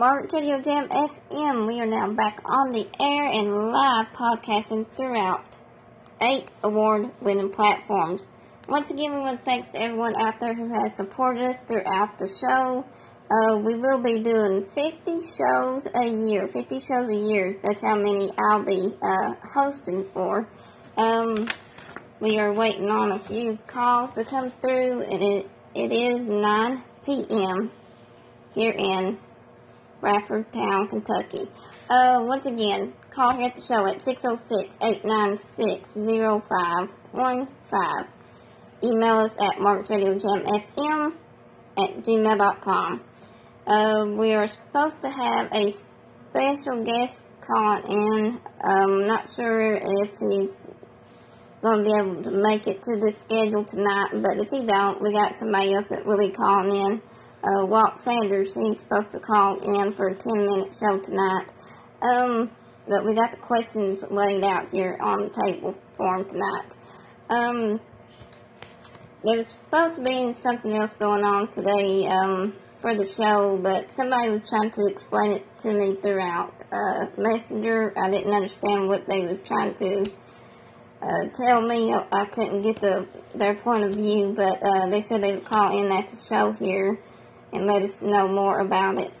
Mark Radio Jam FM. We are now back on the air and live podcasting throughout eight award winning platforms. Once again, we want to thanks to everyone out there who has supported us throughout the show. Uh, we will be doing 50 shows a year. 50 shows a year. That's how many I'll be uh, hosting for. Um, we are waiting on a few calls to come through, and it, it is 9 p.m. here in Bradford Town, Kentucky. Uh, once again, call here at the show at 606-896-0515. Email us at martinsradiojamfm at gmail.com. Uh, we are supposed to have a special guest calling in. I'm not sure if he's going to be able to make it to the schedule tonight, but if he don't, we got somebody else that will be calling in. Uh, Walt Sanders, he's supposed to call in for a 10 minute show tonight. Um, but we got the questions laid out here on the table for him tonight. Um, there was supposed to be something else going on today um, for the show, but somebody was trying to explain it to me throughout uh, Messenger. I didn't understand what they was trying to uh, tell me. I couldn't get the their point of view, but uh, they said they would call in at the show here and let us know more about it.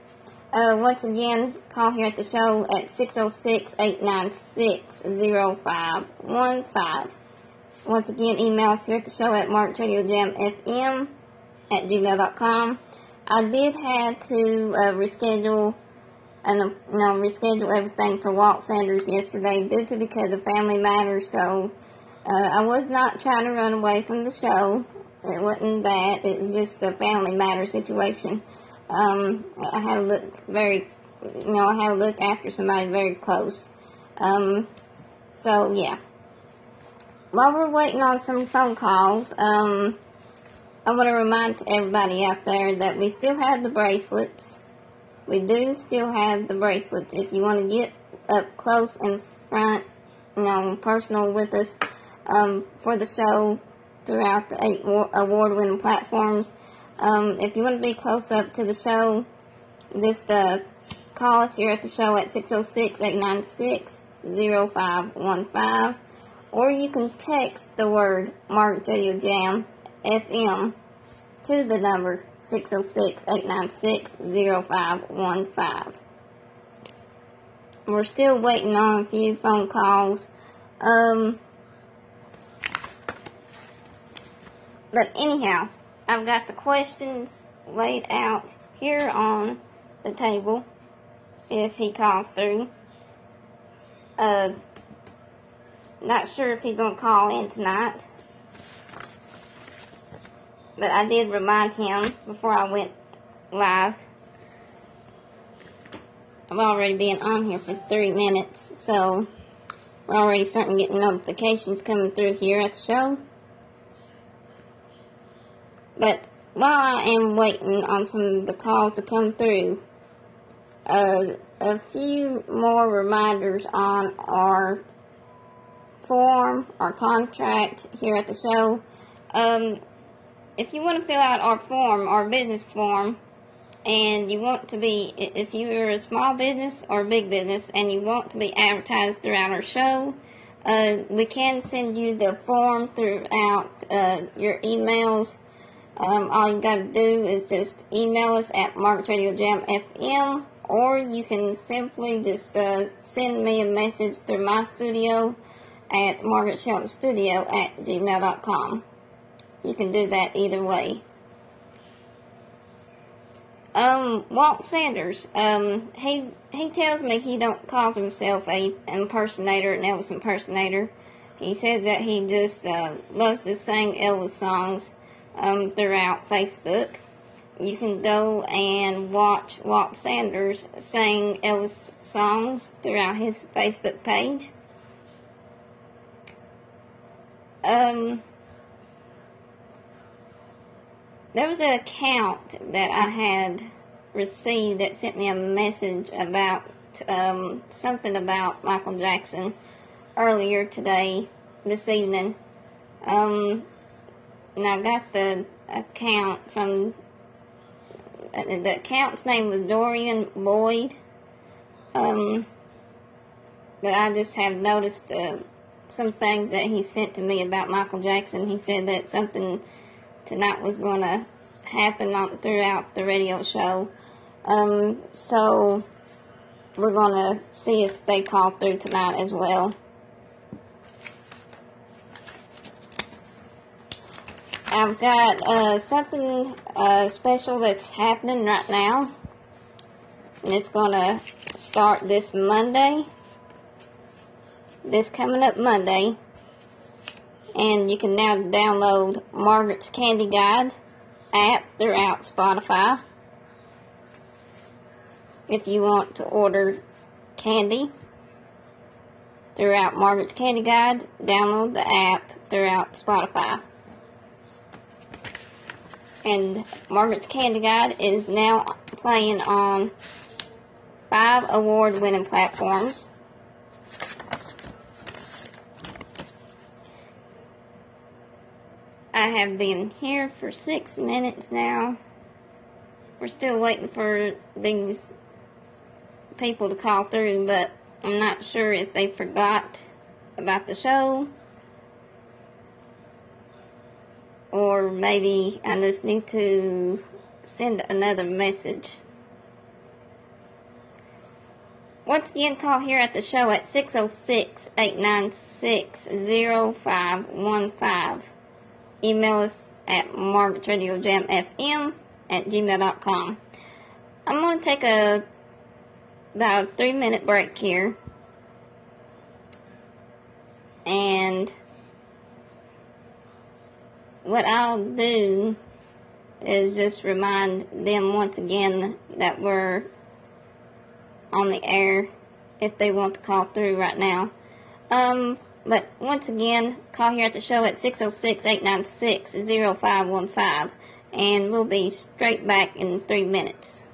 Uh, once again, call here at the show at 606-896-0515. Once again, email us here at the show at martinsradiojamfm at gmail.com. I did have to uh, reschedule and you know reschedule everything for Walt Sanders yesterday due to because of family matters. So uh, I was not trying to run away from the show. It wasn't that. It was just a family matter situation. Um, I had to look very, you know, I had to look after somebody very close. Um, so yeah. While we're waiting on some phone calls, um, I want to remind everybody out there that we still have the bracelets. We do still have the bracelets. If you want to get up close and front, you know, personal with us um, for the show throughout the eight award-winning platforms, um, if you want to be close up to the show, just uh, call us here at the show at 606-896-0515 or you can text the word Mark Radio Jam FM to the number 606-896-0515. We're still waiting on a few phone calls. Um, but anyhow, I've got the questions laid out here on the table if he calls through. Uh, not sure if he's going to call in tonight. But I did remind him before I went live. I've already been on here for three minutes, so we're already starting to get notifications coming through here at the show. But while I am waiting on some of the calls to come through, uh, a few more reminders on our form, our contract here at the show. Um, if you want to fill out our form, our business form, and you want to be, if you're a small business or big business and you want to be advertised throughout our show, uh, we can send you the form throughout uh, your emails. Um, all you got to do is just email us at martinsradiojamfm or you can simply just uh, send me a message through my studio at Studio at gmail.com. You can do that either way. Um, Walt Sanders, um, he, he tells me he don't calls himself a impersonator, an Elvis impersonator. He says that he just, uh, loves to sing Elvis songs, um, throughout Facebook. You can go and watch Walt Sanders sing Elvis songs throughout his Facebook page. Um, there was an account that I had received that sent me a message about um, something about Michael Jackson earlier today, this evening. Um, and I got the account from uh, the account's name was Dorian Boyd. Um, but I just have noticed uh, some things that he sent to me about Michael Jackson. He said that something tonight was going to happen on, throughout the radio show. Um, so we're going to see if they call through tonight as well. I've got uh, something uh, special that's happening right now. And it's going to start this Monday. This coming up Monday. And you can now download Margaret's Candy Guide app throughout Spotify. If you want to order candy throughout Margaret's Candy Guide, download the app throughout Spotify and Margaret's Candy Guide is now playing on five award winning platforms. I have been here for six minutes now. We're still waiting for these people to call through, but I'm not sure if they forgot about the show or maybe I just need to send another message. Once again, call here at the show at 606 896 0515. Email us at margaretradiojamfm at gmail.com. I'm going to take a about a three minute break here. And what I'll do is just remind them once again that we're on the air if they want to call through right now. Um, but once again, call here at the show at 606 896 0515 and we'll be straight back in three minutes.